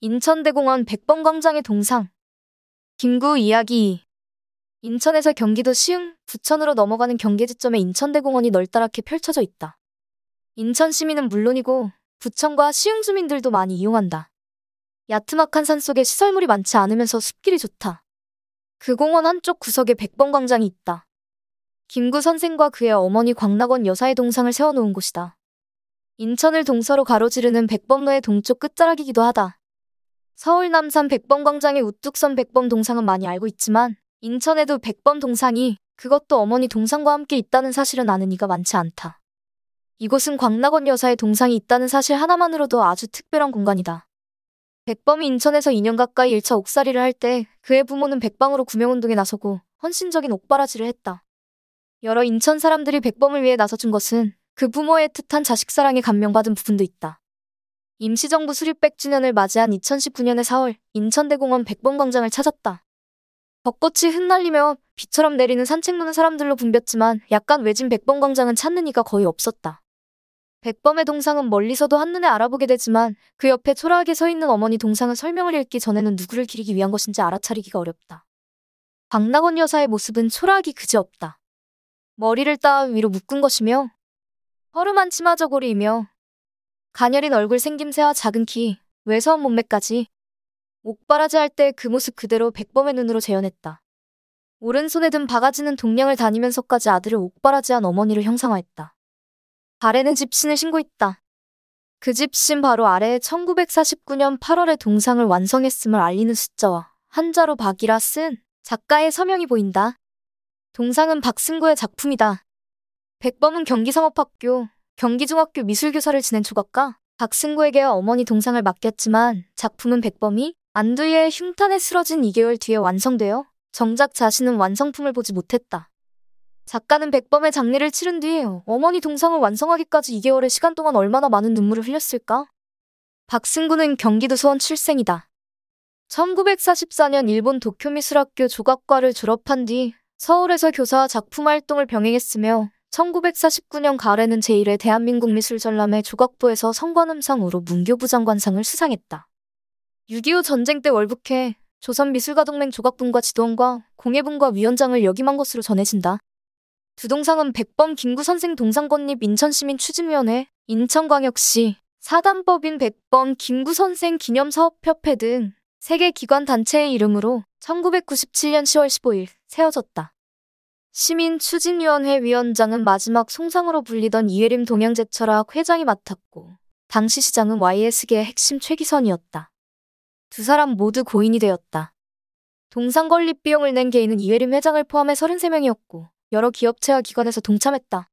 인천대공원 백범광장의 동상. 김구 이야기. 인천에서 경기도 시흥, 부천으로 넘어가는 경계지점에 인천대공원이 널따랗게 펼쳐져 있다. 인천 시민은 물론이고 부천과 시흥 주민들도 많이 이용한다. 야트막한 산 속에 시설물이 많지 않으면서 숲길이 좋다. 그 공원 한쪽 구석에 백범광장이 있다. 김구 선생과 그의 어머니 광락원 여사의 동상을 세워놓은 곳이다. 인천을 동서로 가로지르는 백범로의 동쪽 끝자락이기도 하다. 서울 남산 백범 광장의 우뚝선 백범 동상은 많이 알고 있지만 인천에도 백범 동상이 그것도 어머니 동상과 함께 있다는 사실은 아는 이가 많지 않다. 이곳은 광락원 여사의 동상이 있다는 사실 하나만으로도 아주 특별한 공간이다. 백범이 인천에서 2년 가까이 1차 옥살이를 할 때 그의 부모는 백방으로 구명운동에 나서고 헌신적인 옥바라지를 했다. 여러 인천 사람들이 백범을 위해 나서준 것은 그 부모의 뜻한 자식 사랑에 감명받은 부분도 있다. 임시정부 수립 100주년을 맞이한 2019년의 4월 인천대공원 백범광장을 찾았다. 벚꽃이 흩날리며 비처럼 내리는 산책로는 사람들로 붐볐지만 약간 외진 백범광장은 찾는 이가 거의 없었다. 백범의 동상은 멀리서도 한눈에 알아보게 되지만 그 옆에 초라하게 서 있는 어머니 동상은 설명을 읽기 전에는 누구를 기리기 위한 것인지 알아차리기가 어렵다. 박낙원 여사의 모습은 초라하기 그지없다. 머리를 따 위로 묶은 것이며 허름한 치마 저고리이며 가녀린 얼굴 생김새와 작은 키, 왜소한 몸매까지 옥바라지 할 때 그 모습 그대로 백범의 눈으로 재현했다. 오른손에 든 바가지는 동량을 다니면서까지 아들을 옥바라지한 어머니를 형상화했다. 발에는 집신을 신고 있다. 그 집신 바로 아래에 1949년 8월에 동상을 완성했음을 알리는 숫자와 한자로 박이라 쓴 작가의 서명이 보인다. 동상은 박승구의 작품이다. 백범은 경기상업학교, 경기중학교 미술교사를 지낸 조각가 박승구에게 어머니 동상을 맡겼지만 작품은 백범이 안두희의 흉탄에 쓰러진 2개월 뒤에 완성되어 정작 자신은 완성품을 보지 못했다. 작가는 백범의 장례를 치른 뒤에 어머니 동상을 완성하기까지 2개월의 시간 동안 얼마나 많은 눈물을 흘렸을까? 박승구는 경기도 수원 출생이다. 1944년 일본 도쿄미술학교 조각과를 졸업한 뒤 서울에서 교사와 작품 활동을 병행했으며 1949년 가을에는 제1회 대한민국 미술전람회 조각부에서 성관음상으로 문교부 장관상을 수상했다. 6.25 전쟁 때 월북해 조선미술가동맹 조각분과 지도원과 공예분과 위원장을 역임한 것으로 전해진다. 두 동상은 백범 김구 선생 동상건립 인천시민 추진위원회, 인천광역시, 사단법인 백범 김구 선생 기념사업협회 등 세계 기관 단체의 이름으로 1997년 10월 15일 세워졌다. 시민추진위원회 위원장은 마지막 송상으로 불리던 이혜림 동양제철학 회장이 맡았고 당시 시장은 YS계의 핵심 최기선이었다. 두 사람 모두 고인이 되었다. 동상 건립 비용을 낸 개인은 이혜림 회장을 포함해 33명이었고 여러 기업체와 기관에서 동참했다.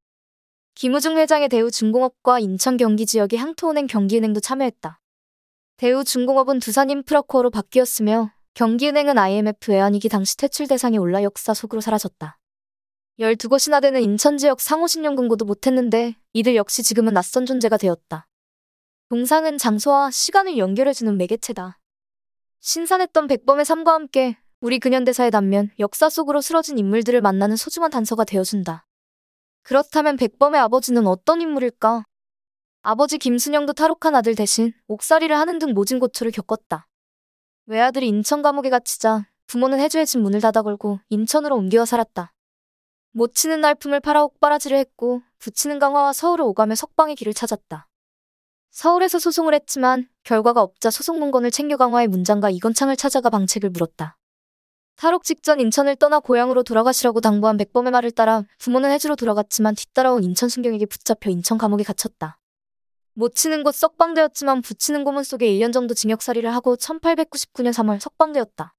김우중 회장의 대우중공업과 인천 경기 지역의 향토은행 경기은행도 참여했다. 대우중공업은 두산인프라코어로 바뀌었으며 경기은행은 IMF 외환위기 당시 퇴출 대상에 올라 역사 속으로 사라졌다. 12곳이나 되는 인천 지역 상호신용 금고도 못했는데 이들 역시 지금은 낯선 존재가 되었다. 동상은 장소와 시간을 연결해주는 매개체다. 신선했던 백범의 삶과 함께 우리 근현대사의 단면, 역사 속으로 쓰러진 인물들을 만나는 소중한 단서가 되어준다. 그렇다면 백범의 아버지는 어떤 인물일까? 아버지 김순영도 탈옥한 아들 대신 옥살이를 하는 등 모진 고초를 겪었다. 외아들이 인천 감옥에 갇히자 부모는 해주의 집 문을 닫아 걸고 인천으로 옮겨 살았다. 못 치는 날품을 팔아 옥바라지를 했고 붙이는 강화와 서울을 오가며 석방의 길을 찾았다. 서울에서 소송을 했지만 결과가 없자 소송 문건을 챙겨 강화의 문장과 이건창을 찾아가 방책을 물었다. 탈옥 직전 인천을 떠나 고향으로 돌아가시라고 당부한 백범의 말을 따라 부모는 해주로 돌아갔지만 뒤따라온 인천 순경에게 붙잡혀 인천 감옥에 갇혔다. 못 치는 곳 석방되었지만 붙이는 고문 속에 1년 정도 징역살이를 하고 1899년 3월 석방되었다.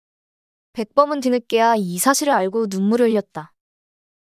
백범은 뒤늦게야 이 사실을 알고 눈물을 흘렸다.